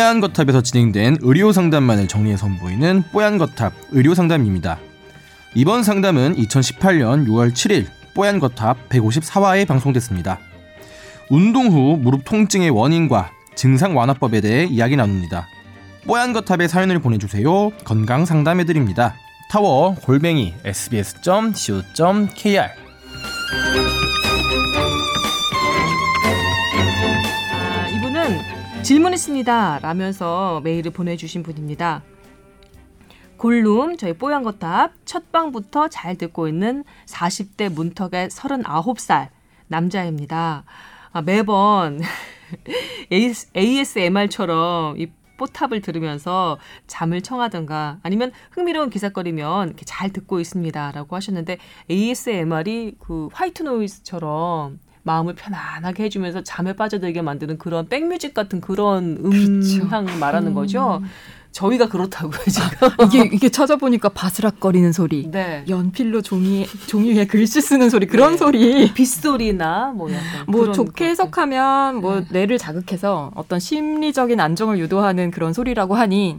뽀얀거탑에서 진행된 의료 상담만을 정리해 선보이는 뽀얀거탑 의료 상담입니다. 이번 상담은 2018년 6월 7일 뽀얀거탑 154화에 방송됐습니다. 운동 후 무릎 통증의 원인과 증상 완화법에 대해 이야기 나눕니다. 뽀얀거탑에 사연을 보내주세요. 건강 상담해드립니다. 타워 골뱅이 sbs.co.kr 질문 있습니다. 라면서 메일을 보내주신 분입니다. 골룸 저희 뽀얀거탑 첫 방부터 잘 듣고 있는 40대 문턱의 39살 남자입니다. 아, 매번 ASMR처럼 이 뽀탑을 들으면서 잠을 청하던가 아니면 흥미로운 기사거리면 잘 듣고 있습니다 라고 하셨는데 ASMR이 그 화이트 노이즈처럼 마음을 편안하게 해주면서 잠에 빠져들게 만드는 그런 백뮤직 같은 그런 음향 그렇죠. 말하는 거죠. 음. 저희가 그렇다고요 지금. 이게 이게 찾아보니까 바스락거리는 소리, 네. 연필로 종이 종이 위에 글씨 쓰는 소리 그런 네. 소리, 빗소리나 뭐 약간 뭐 좋게 해석하면 뭐 네. 뇌를 자극해서 어떤 심리적인 안정을 유도하는 그런 소리라고 하니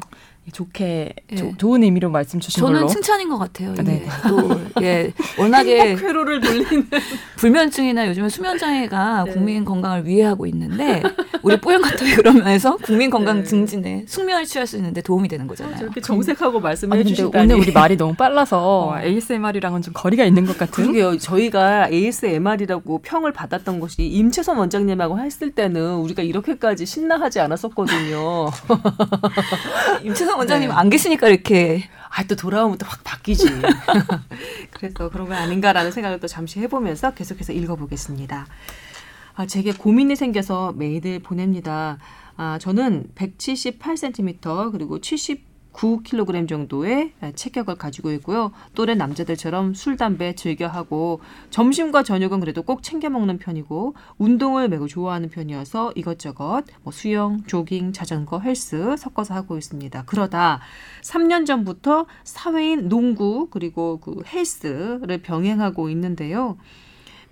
좋게 예. 조, 좋은 의미로 말씀 주신 저는 걸로. 칭찬인 것 같아요. 네. 또 예, 워낙에 회로를 돌리는 불면증이나 요즘에 수면 장애가 네. 국민 건강을 위해하고 있는데 우리 뽀얀 같은 그러면서 국민 건강 네. 증진에 숙면을 취할 수 있는데 도움이 되는 거잖아요. 저렇게 정색하고 말씀해 주시다니. 오늘 우리 말이 너무 빨라서 어. ASMR이랑은 좀 거리가 있는 것 같은. 그러게요. 저희가 ASMR이라고 평을 받았던 것이 임채선 원장님하고 했을 때는 우리가 이렇게까지 신나하지 않았었거든요. 임채선 원장님 네. 안 계시니까 이렇게 아또 돌아오면 또 확 바뀌지. 그래서 그런 거 아닌가라는 생각을 또 잠시 해보면서 계속해서 읽어보겠습니다. 아, 제게 고민이 생겨서 메일을 보냅니다. 아, 저는 178cm 그리고 70 9kg 정도의 체격을 가지고 있고요. 또래 남자들처럼 술, 담배 즐겨 하고 점심과 저녁은 그래도 꼭 챙겨 먹는 편이고 운동을 매우 좋아하는 편이어서 이것저것 뭐 수영, 조깅, 자전거, 헬스 섞어서 하고 있습니다. 그러다 3년 전부터 사회인 농구 그리고 그 헬스를 병행하고 있는데요.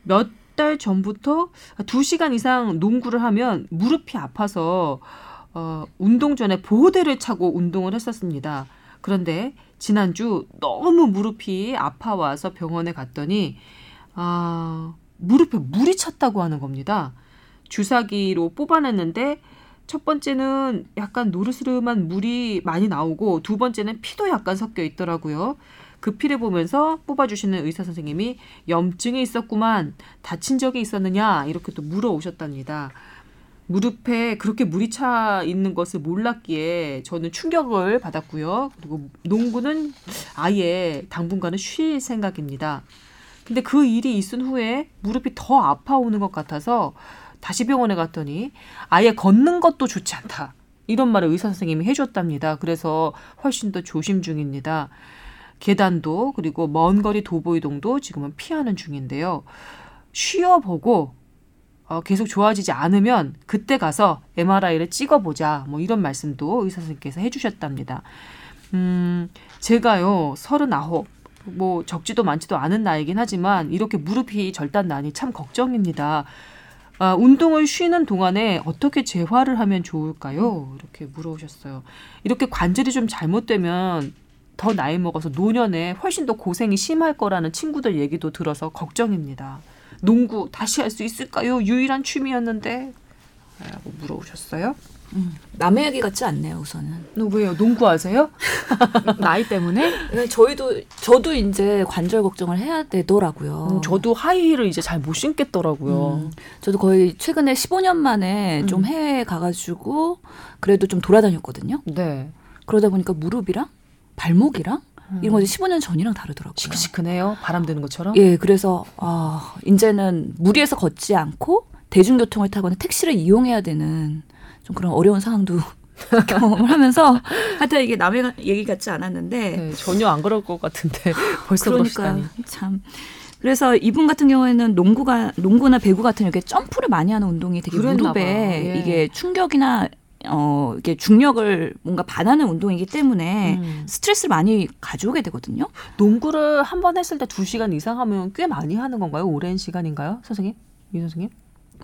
몇 달 전부터 2시간 이상 농구를 하면 무릎이 아파서 어, 운동 전에 보호대를 차고 운동을 했었습니다. 그런데 지난주 너무 무릎이 아파와서 병원에 갔더니 아, 무릎에 물이 찼다고 하는 겁니다. 주사기로 뽑아냈는데 첫 번째는 약간 노르스름한 물이 많이 나오고 두 번째는 피도 약간 섞여 있더라고요. 그 피를 보면서 뽑아주시는 의사 선생님이 염증이 있었구만 다친 적이 있었느냐 이렇게 또 물어오셨답니다. 무릎에 그렇게 물이 차 있는 것을 몰랐기에 저는 충격을 받았고요. 그리고 농구는 아예 당분간은 쉴 생각입니다. 근데 그 일이 있은 후에 무릎이 더 아파오는 것 같아서 다시 병원에 갔더니 아예 걷는 것도 좋지 않다. 이런 말을 의사 선생님이 해줬답니다. 그래서 훨씬 더 조심 중입니다. 계단도 그리고 먼 거리 도보 이동도 지금은 피하는 중인데요. 쉬어보고 어, 계속 좋아지지 않으면 그때 가서 MRI를 찍어보자. 뭐 이런 말씀도 의사 선생님께서 해주셨답니다. 음, 제가요, 서른아홉. 뭐 적지도 많지도 않은 나이긴 하지만 이렇게 무릎이 절단 나니 참 걱정입니다. 아, 운동을 쉬는 동안에 어떻게 재활을 하면 좋을까요? 이렇게 물어오셨어요. 이렇게 관절이 좀 잘못되면 더 나이 먹어서 노년에 훨씬 더 고생이 심할 거라는 친구들 얘기도 들어서 걱정입니다. 농구 다시 할 수 있을까요? 유일한 취미였는데 라고 물어오셨어요. 음, 남의 얘기 같지 않네요, 우선은. 왜요? 농구하세요? 나이 때문에? 네, 저희도 저도 이제 관절 걱정을 해야 되더라고요. 음, 저도 하이힐을 이제 잘 못 신겠더라고요. 음, 저도 거의 최근에 15년 만에 좀 음. 해외에 가가지고 그래도 좀 돌아다녔거든요. 네. 그러다 보니까 무릎이랑 발목이랑 음. 이런 것이 15년 전이랑 다르더라고요. 시크시크네요. 바람 드는 것처럼. 예, 그래서 아, 이제는 무리해서 걷지 않고 대중교통을 타거나 택시를 이용해야 되는 좀 그런 어려운 상황도 경험을 하면서 하여튼 이게 남의 얘기 같지 않았는데 네, 전혀 안 그럴 것 같은데 벌써 그러니까 참 그래서 이분 같은 경우에는 농구가 농구나 배구 같은 이렇게 점프를 많이 하는 운동이 되게 무릎에 예. 이게 충격이나 어, 이게 중력을 뭔가 반하는 운동이기 때문에 음. 스트레스를 많이 가져오게 되거든요. 농구를 한 번 했을 때 두 시간 이상 하면 꽤 많이 하는 건가요? 오랜 시간인가요? 선생님? 이 선생님?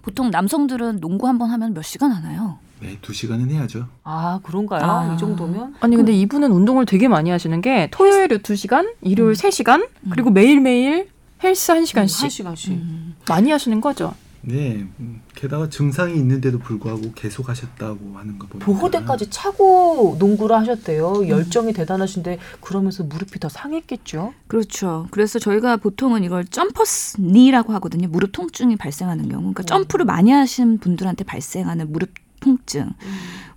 보통 남성들은 농구 한 번 하면 몇 시간 하나요? 네, 두 시간은 해야죠. 아 그런가요? 아. 이 정도면? 아니 근데 이분은 운동을 되게 많이 하시는 게 토요일에 2시간, 일요일 음. 3시간, 그리고 매일매일 헬스 1시간씩 한 시간씩. 음. 많이 하시는 거죠. 네, 음, 게다가 증상이 있는데도 불구하고 계속 하셨다고 하는 거 보니까 보호대까지 차고 농구를 하셨대요. 열정이 대단하신데 그러면서 무릎이 더 상했겠죠? 그렇죠. 그래서 저희가 보통은 이걸 jumper's knee라고 하거든요. 무릎 통증이 발생하는 경우. 그러니까 음. 점프를 많이 하신 분들한테 발생하는 무릎 통증.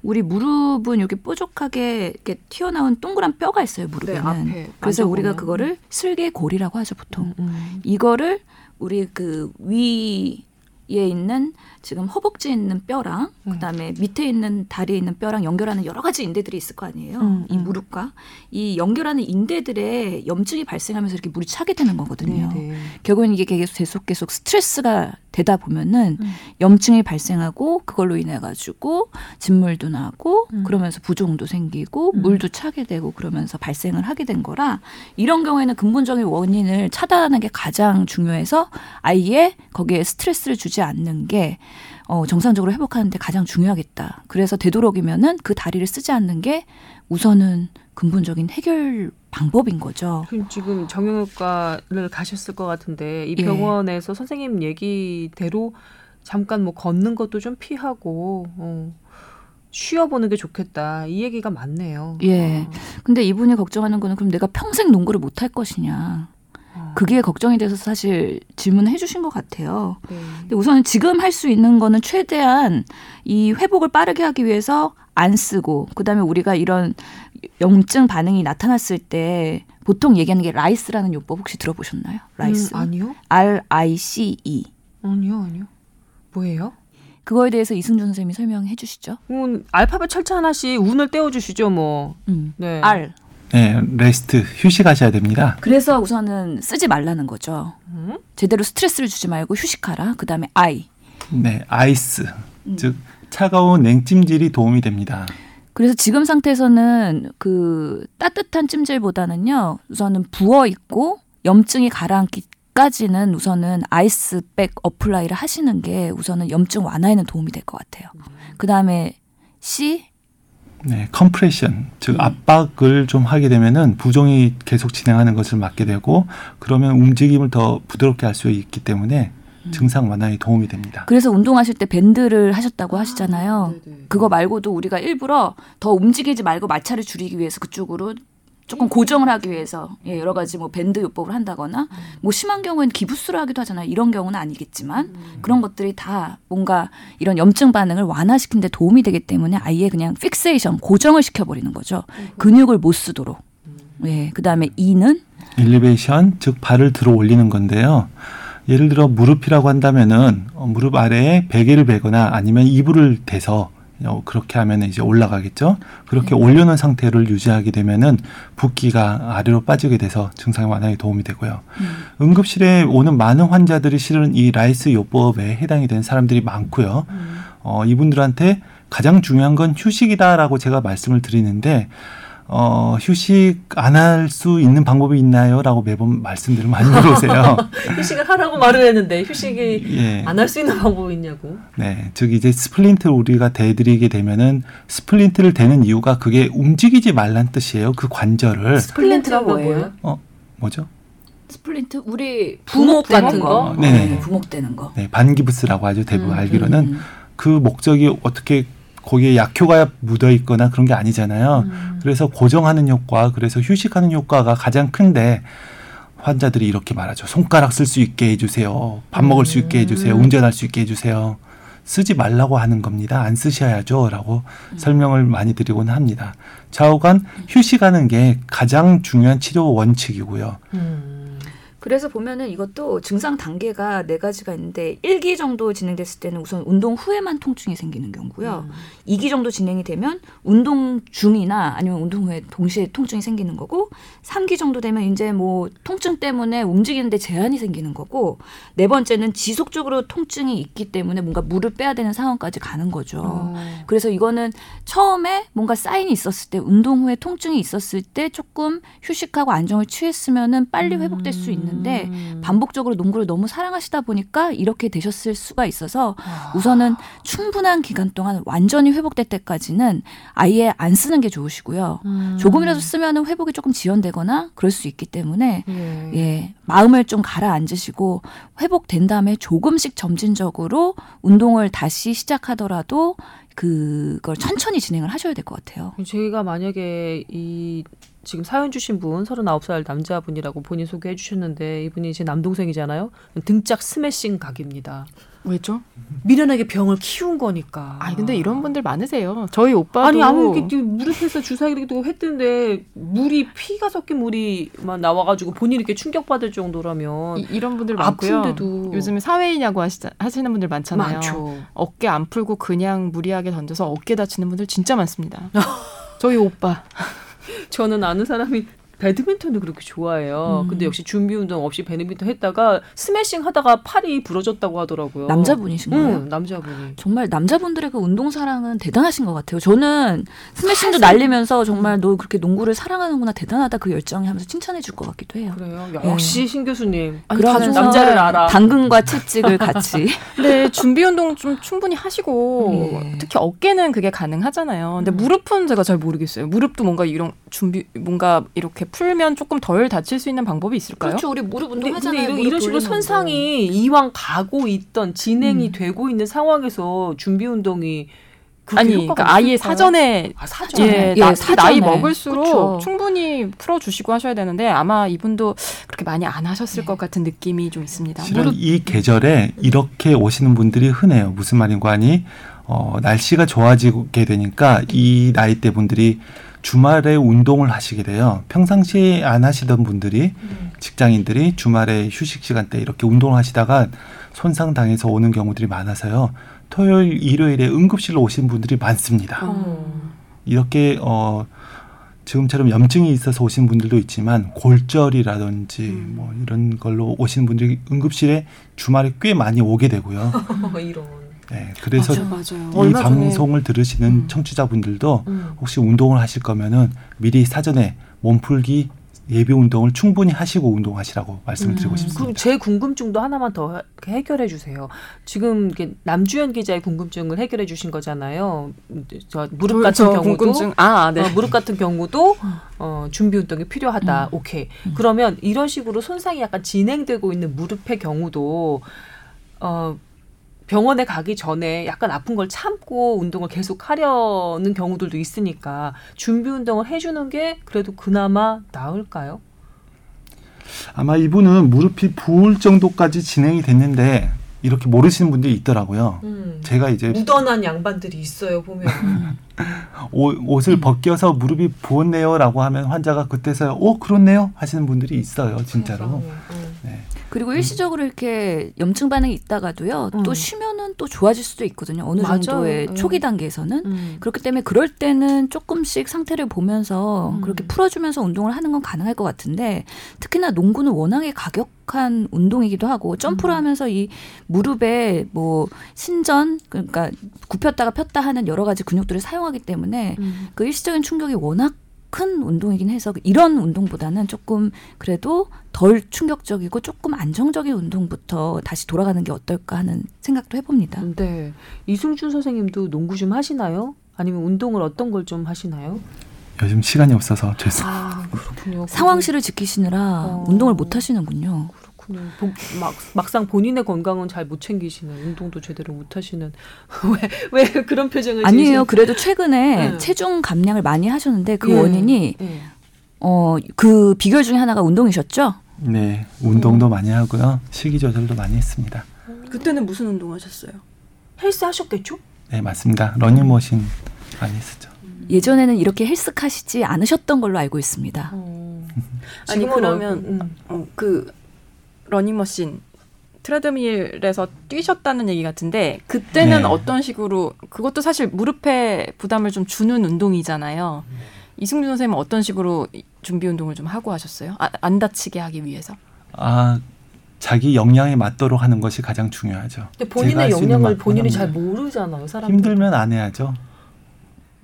우리 무릎은 여기 뽀족하게 이렇게 튀어나온 동그란 뼈가 있어요, 무릎에는. 네, 앞에 그래서 우리가. 그거를 슬개골이라고 하죠, 보통. 음, 음. 이거를 우리 그 위 에 있는 지금 허벅지에 있는 뼈랑 음. 그다음에 밑에 있는 다리에 있는 뼈랑 연결하는 여러 가지 인대들이 있을 거 아니에요. 음, 이 음. 무릎과 이 연결하는 인대들의 염증이 발생하면서 이렇게 물이 차게 되는 거거든요. 네, 네. 결국엔 이게 계속 계속 계속 스트레스가 되다 보면은 음. 염증이 발생하고 그걸로 인해 가지고 진물도 나고 음. 그러면서 부종도 생기고 음. 물도 차게 되고 그러면서 발생을 하게 된 거라 이런 경우에는 근본적인 원인을 차단하는 게 가장 중요해서 아예 거기에 스트레스를 주지 않는 게 어, 정상적으로 회복하는데 가장 중요하겠다. 그래서 되도록이면은 그 다리를 쓰지 않는 게 우선은 근본적인 해결 방법인 거죠. 그럼 지금 정형외과를 가셨을 것 같은데 이 예. 병원에서 선생님 얘기대로 잠깐 뭐 걷는 것도 좀 피하고 어, 쉬어보는 게 좋겠다 이 얘기가 많네요. 예. 근데 이분이 걱정하는 거는 그럼 내가 평생 농구를 못 할 것이냐. 어. 그게 걱정이 돼서 사실 질문을 해주신 것 같아요. 네. 근데 우선 지금 할 수 있는 거는 최대한 이 회복을 빠르게 하기 위해서 안 쓰고 그다음에 우리가 이런 염증 반응이 나타났을 때 보통 얘기하는 게 RICE라는 요법 혹시 들어보셨나요? RICE. 음, 아니요, R I C E. 아니요, 아니요. 뭐예요? 그거에 대해서 이승준 선생님이 설명해 주시죠. 음, 알파벳 철자 하나씩 운을 떼어 주시죠, 뭐. 음. 네. R. 네, rest 휴식하셔야 됩니다. 그래서 우선은 쓰지 말라는 거죠. 음? 제대로 스트레스를 주지 말고 휴식하라. 그다음에 I. 네, ice 음. 즉 차가운 냉찜질이 도움이 됩니다. 그래서 지금 상태에서는 그 따뜻한 찜질보다는요, 우선은 부어 있고 염증이 가라앉기까지는 우선은 ice bag apply를 하시는 게 우선은 염증 완화에는 도움이 될 것 같아요. 그 다음에 C, 네, compression 즉 음. 압박을 좀 하게 되면은 부종이 계속 진행하는 것을 막게 되고 그러면 움직임을 더 부드럽게 할 수 있기 때문에 음. 증상 완화에 도움이 됩니다. 그래서 운동하실 때 밴드를 하셨다고 하시잖아요. 네네. 그거 말고도 우리가 일부러 더 움직이지 말고 마찰을 줄이기 위해서 그쪽으로 조금 고정을 하기 위해서 예, 여러 가지 뭐 밴드 요법을 한다거나 뭐 심한 경우에는 기부스를 하기도 하잖아요. 이런 경우는 아니겠지만 그런 것들이 다 뭔가 이런 염증 반응을 완화시키는 데 도움이 되기 때문에 아예 그냥 fixation 고정을 시켜 버리는 거죠. 근육을 못 쓰도록. 예, 그다음에 E는 elevation 즉 발을 들어 올리는 건데요. 예를 들어 무릎이라고 한다면은 어, 무릎 아래에 베개를 베거나 아니면 이불을 대서 어, 그렇게 하면 이제 올라가겠죠. 그렇게 올려놓은 상태를 유지하게 되면은 붓기가 아래로 빠지게 돼서 증상 완화에 도움이 되고요. 응급실에 오는 많은 환자들이 실은 이 RICE 요법에 해당이 되는 사람들이 많고요. 어, 이분들한테 가장 중요한 건 휴식이다라고 제가 말씀을 드리는데 어, 휴식 안 할 수 있는 방법이 있나요?라고 매번 말씀들을 많이 들어오세요. 휴식을 하라고 말을 했는데 휴식이 예. 안할 수 있는 방법이 있냐고. 네. 즉 이제 splint를 우리가 대드리게 되면은 splint를 대는 이유가 그게 움직이지 말란 뜻이에요. 그 관절을 splint가 뭐예요? 뭐죠? splint 우리 부목 같은 거? 어, 네네. 부목 대는 거. 네, 반기부스라고 하죠. 대부분 음, 알기로는 음. 그 목적이 어떻게 거기에 약효가 묻어 있거나 그런 게 아니잖아요. 음. 그래서 고정하는 효과, 그래서 휴식하는 효과가 가장 큰데 환자들이 이렇게 말하죠. 손가락 쓸 수 있게 해주세요. 밥 먹을 수 있게 해주세요. 음. 운전할 수 있게 해주세요. 쓰지 말라고 하는 겁니다. 안 쓰셔야죠.라고 설명을 많이 드리곤 합니다. 좌우간 휴식하는 게 가장 중요한 치료 원칙이고요. 음. 그래서 보면은 이것도 증상 단계가 네 가지가 있는데 1기 정도 진행됐을 때는 우선 운동 후에만 통증이 생기는 경우고요. 음. 2기 정도 진행이 되면 운동 중이나 아니면 운동 후에 동시에 통증이 생기는 거고 3기 정도 되면 이제 뭐 통증 때문에 움직이는데 제한이 생기는 거고 네 번째는 지속적으로 통증이 있기 때문에 뭔가 물을 빼야 되는 상황까지 가는 거죠. 어. 그래서 이거는 처음에 뭔가 사인이 있었을 때 운동 후에 통증이 있었을 때 조금 휴식하고 안정을 취했으면은 빨리 회복될 수 있는 있는데 음. 반복적으로 농구를 너무 사랑하시다 보니까 이렇게 되셨을 수가 있어서 아. 우선은 충분한 기간 동안 완전히 회복될 때까지는 아예 안 쓰는 게 좋으시고요. 음. 조금이라도 쓰면은 회복이 조금 지연되거나 그럴 수 있기 때문에 예. 예, 마음을 좀 가라앉으시고 회복된 다음에 조금씩 점진적으로 운동을 다시 시작하더라도 그걸 천천히 진행을 하셔야 될 것 같아요. 저희가 만약에 이 지금 사연 주신 분 39살 남자분이라고 본인 소개해 주셨는데 이분이 제 남동생이잖아요. 등짝 스매싱 각입니다. 왜죠? 미련하게 병을 키운 거니까. 아 근데 이런 분들 많으세요. 저희 오빠도 아니 아무 이렇게 무릎에서 주사기도 했던데 물이 피가 섞인 물이만 나와가지고 본인이 이렇게 충격받을 정도라면 이, 런 분들 많고요. 아픈데도 요즘에 사회이냐고 하시자, 하시는 분들 많잖아요. 많죠. 어깨 안 풀고 그냥 무리하게 던져서 어깨 다치는 분들 진짜 많습니다. 저희 오빠. 저는 아는 사람이 배드민턴도 그렇게 좋아해요. 음. 근데 역시 준비 운동 없이 배드민턴 했다가 스매싱 하다가 팔이 부러졌다고 하더라고요. 남자분이신가요? 응, 남자분이. 정말 남자분들의 그 운동 사랑은 대단하신 것 같아요. 저는 스매싱도 날리면서 정말 너 그렇게 농구를 사랑하는구나 대단하다 그 열정이 하면서 칭찬해 줄 것 같기도 해요. 그래요. 역시 신 교수님. 아니, 그러면서 남자를 알아. 당근과 채찍을 같이 근데 준비 운동 좀 충분히 하시고 예. 특히 어깨는 그게 가능하잖아요. 근데 무릎은 제가 잘 모르겠어요. 무릎도 뭔가 이런 준비 뭔가 이렇게 풀면 조금 덜 다칠 수 있는 방법이 있을까요? 그렇죠. 우리 무릎 운동하잖아요. 근데 이런, 무릎 이런 식으로. 선상이 이왕 가고 있던 진행이 음. 되고 있는 상황에서 준비 운동이 아니, 그러니까 아예? 사전에 아, 사전에. 예, 예, 나, 특히 나이 사전에. 먹을수록 그쵸. 충분히 풀어주시고 하셔야 되는데 아마 이분도 그렇게 많이 안 하셨을 것 같은 느낌이 좀 있습니다. 실은 이 계절에 이렇게 오시는 분들이 흔해요. 무슨 말인가 하니 어, 날씨가 좋아지게 되니까 이 나이대 분들이 주말에 운동을 하시게 돼요. 평상시에 안 하시던 분들이 직장인들이 주말에 휴식 시간 때 이렇게 운동을 하시다가 손상 당해서 오는 경우들이 많아서요. 토요일, 일요일에 응급실로 오신 분들이 많습니다. 어. 이렇게 어 지금처럼 염증이 있어서 오신 분들도 있지만 골절이라든지 음. 뭐 이런 걸로 오신 분들이 응급실에 주말에 꽤 많이 오게 되고요. 이런. 네, 그래서 맞아요. 이 방송을 들으시는 음. 청취자분들도 음. 혹시 운동을 하실 거면은 미리 사전에 몸풀기 예비 운동을 충분히 하시고 운동하시라고 말씀을 드리고 그럼 싶습니다. 제 궁금증도 하나만 더 해결해 주세요. 지금 남주현 기자의 궁금증을 해결해 주신 거잖아요. 저 무릎 같은 저 경우도 궁금증. 아, 네. 어, 무릎 같은 경우도 어, 준비 운동이 필요하다. 오케이. 그러면 이런 식으로 손상이 약간 진행되고 있는 무릎의 경우도 어, 병원에 가기 전에 약간 아픈 걸 참고 운동을 계속 하려는 경우들도 있으니까 준비 운동을 해주는 게 그래도 그나마 나을까요? 아마 이분은 무릎이 부을 정도까지 진행이 됐는데 이렇게 모르시는 분들이 있더라고요. 음. 제가 이제 묻어난 양반들이 있어요 보면. 옷, 옷을 벗겨서 무릎이 부었네요라고 하면 환자가 그때서야 오 그렇네요 하시는 분들이 있어요 진짜로. 세상에. 음. 네. 그리고 일시적으로 이렇게 염증 반응이 있다가도요. 음. 또 쉬면은 또 좋아질 수도 있거든요. 어느 맞아요. 정도의 음. 초기 단계에서는. 음. 그렇기 때문에 그럴 때는 조금씩 상태를 보면서 음. 그렇게 풀어주면서 운동을 하는 건 가능할 것 같은데 특히나 농구는 워낙에 가격 한 운동이기도 하고 점프를 음. 하면서 이 무릎에 뭐 신전 그러니까 굽혔다가 폈다 하는 여러 가지 근육들을 사용하기 때문에 음. 그 일시적인 충격이 워낙 큰 운동이긴 해서 이런 운동보다는 조금 그래도 덜 충격적이고 조금 안정적인 운동부터 다시 돌아가는 게 어떨까 하는 생각도 해봅니다. 네. 이승준 선생님도 농구 좀 하시나요? 아니면 운동을 어떤 걸 좀 하시나요? 요즘 시간이 없어서 죄송. 아 그렇군요. 상황실을 지키시느라 어. 운동을 못 하시는군요. 그렇군요. 복- 막, 막상 본인의 건강은 잘 못 챙기시는 운동도 제대로 못 하시는 왜 왜 그런 표정을 아니에요. 지으시는- 그래도 최근에 네. 체중 감량을 많이 하셨는데 그 예. 원인이 예. 어그 비결 중에 하나가 운동이셨죠? 네 운동도 많이 하고요 식이 조절도 많이 했습니다. 그때는 무슨 운동 하셨어요? 헬스 하셨겠죠? 네 맞습니다. 러닝머신 많이 했었죠. 예전에는 이렇게 헬스하시지 않으셨던 걸로 알고 있습니다. 어. 아니, 지금은 그러면 음. 어, 그 러닝머신 트레드밀에서 뛰셨다는 얘기 같은데 그때는 네. 어떤 식으로 그것도 사실 무릎에 부담을 좀 주는 운동이잖아요. 이승준 선생님은 어떤 식으로 이- 준비 운동을 좀 하고 하셨어요? 아, 안 다치게 하기 위해서? 아 자기 역량에 맞도록 하는 것이 가장 중요하죠. 근데 본인의 역량을 본인이. 잘 모르잖아요. 사람 힘들면 안 해야죠.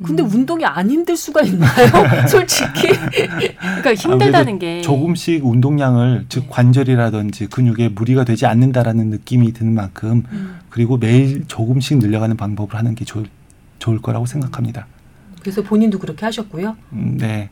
근데 음. 운동이 안 힘들 수가 있나요? 솔직히. 그러니까 힘들다는 게 조금씩 운동량을 즉 관절이라든지 근육에 무리가 되지 않는다라는 느낌이 드는 만큼 음. 그리고 매일 조금씩 늘려가는 방법을 하는 게 좋을, 좋을 거라고 생각합니다. 그래서 본인도 그렇게 하셨고요. 음, 네.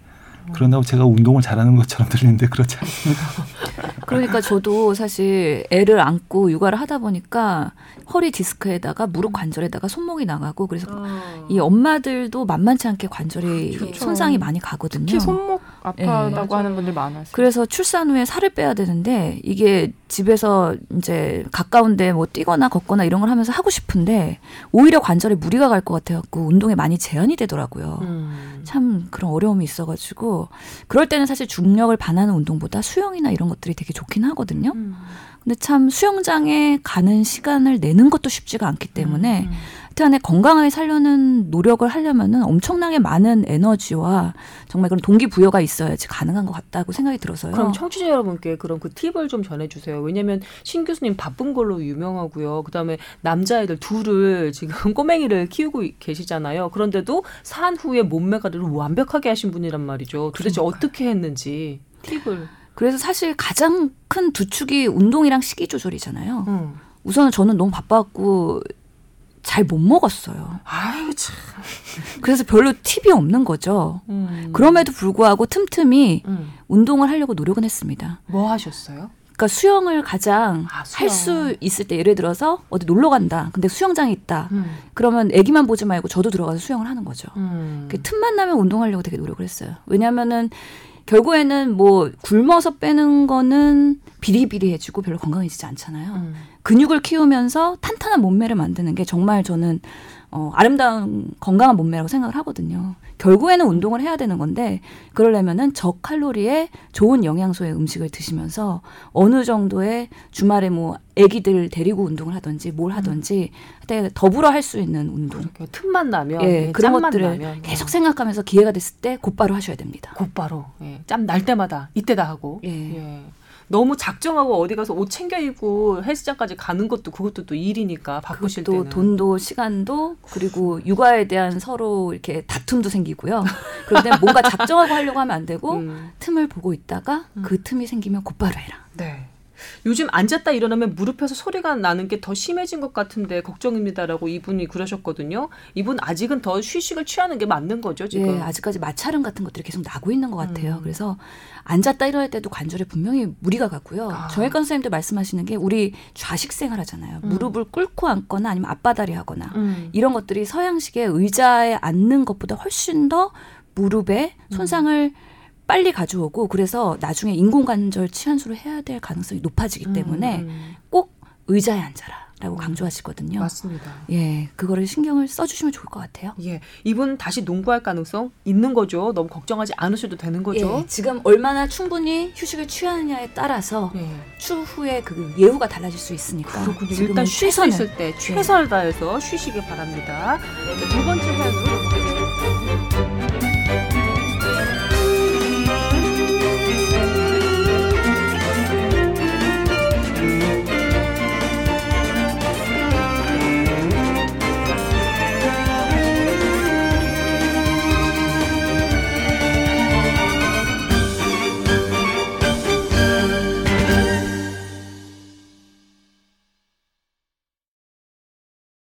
그런다고 제가 운동을 잘하는 것처럼 들리는데 그렇지 않습니다. 그러니까 저도 사실 애를 안고 육아를 하다 보니까 허리 디스크에다가 무릎 관절에다가 손목이 나가고 그래서 아. 이 엄마들도 만만치 않게 관절이 그렇죠. 손상이 많이 가거든요. 특히 손목 아파하다고 맞아요. 하는 분들 많아요. 그래서 출산 후에 살을 빼야 되는데 이게 집에서 이제 가까운데 뭐 뛰거나 걷거나 이런 걸 하면서 하고 싶은데 오히려 관절에 무리가 갈 것 같아갖고 운동에 많이 제한이 되더라고요. 음. 참 그런 어려움이 있어가지고 그럴 때는 사실 중력을 반하는 운동보다 수영이나 이런 것들이 되게 좋긴 하거든요. 음. 근데 참 수영장에 가는 시간을 내는 것도 쉽지가 않기 때문에 음. 하여튼 건강하게 살려는 노력을 하려면은 엄청나게 많은 에너지와 정말 그런 동기부여가 있어야지 가능한 것 같다고 생각이 들어서요. 그럼 청취자 여러분께 그런 그 팁을 좀 전해주세요. 왜냐하면 신 교수님 바쁜 걸로 유명하고요. 그다음에 남자애들 둘을 지금 꼬맹이를 키우고 계시잖아요. 그런데도 산 후에 몸매 관리를 완벽하게 하신 분이란 말이죠. 도대체 그러니까요. 어떻게 했는지 팁을. 그래서 사실 가장 큰 두 축이 운동이랑 식이 조절이잖아요. 음. 우선은 저는 너무 바빠갖고 잘 못 먹었어요. 아유 참. 그래서 별로 팁이 없는 거죠. 음. 그럼에도 불구하고 틈틈이 음. 운동을 하려고 노력은 했습니다. 뭐 하셨어요? 그러니까 수영을 가장 아, 수영. 할수 있을 때 예를 들어서 어디 놀러 간다. 근데 수영장이 있다. 음. 그러면 애기만 보지 말고 저도 들어가서 수영을 하는 거죠. 음. 그 틈만 나면 운동하려고 되게 노력을 했어요. 왜냐하면은 결국에는 뭐 굶어서 빼는 거는 비리비리해지고 별로 건강해지지 않잖아요. 음. 근육을 키우면서 탄탄한 몸매를 만드는 게 정말 저는 어, 아름다운 건강한 몸매라고 생각을 하거든요. 결국에는 운동을 해야 되는 건데 그러려면은 저칼로리의 좋은 영양소의 음식을 드시면서 어느 정도의 주말에 뭐 아기들 데리고 운동을 하든지 뭘 하든지 그때 더불어 할 수 있는 운동. 틈만 나면 예, 예, 그런 것들을 나면, 계속 어. 생각하면서 기회가 됐을 때 곧바로 하셔야 됩니다. 곧바로 예. 짬 날 때마다 이때다 하고 예. 예. 너무 작정하고 어디 가서 옷 챙겨 입고 헬스장까지 가는 것도 그것도 또 일이니까 바쁘실 때는 돈도 시간도 그리고 육아에 대한 서로 이렇게 다툼도 생기고요. 그런데 뭔가 작정하고 하려고 하면 안 되고 음. 틈을 보고 있다가 그 틈이 생기면 곧바로 해라. 네. 요즘 앉았다 일어나면 무릎에서 소리가 나는 게 더 심해진 것 같은데 걱정입니다라고 이분이 그러셨거든요. 이분 아직은 더 휴식을 취하는 게 맞는 거죠 지금. 예, 아직까지 마찰음 같은 것들이 계속 나고 있는 것 같아요. 음. 그래서 앉았다 일어날 때도 관절에 분명히 무리가 가고요. 아. 정혜관 선생님도 말씀하시는 게 우리 좌식 생활하잖아요. 음. 무릎을 꿇고 앉거나 아니면 앞바다리 하거나 음. 이런 것들이 서양식의 의자에 앉는 것보다 훨씬 더 무릎에 음. 손상을 빨리 가져오고 그래서 나중에 인공관절 치환술을 해야 될 가능성이 높아지기 때문에 음, 꼭 의자에 앉아라 라고 강조하시거든요. 맞습니다. 예, 그거를 신경을 써주시면 좋을 것 같아요. 예, 이분 다시 농구할 가능성 있는 거죠. 너무 걱정하지 않으셔도 되는 거죠. 예, 지금 얼마나 충분히 휴식을 취하느냐에 따라서 예. 추후에 그 예후가 달라질 수 있으니까 그렇군요. 일단 최선을 있을 때 최선을 다해서 쉬시길 바랍니다. 자, 두 번째 사연으로 넘어가겠습니다.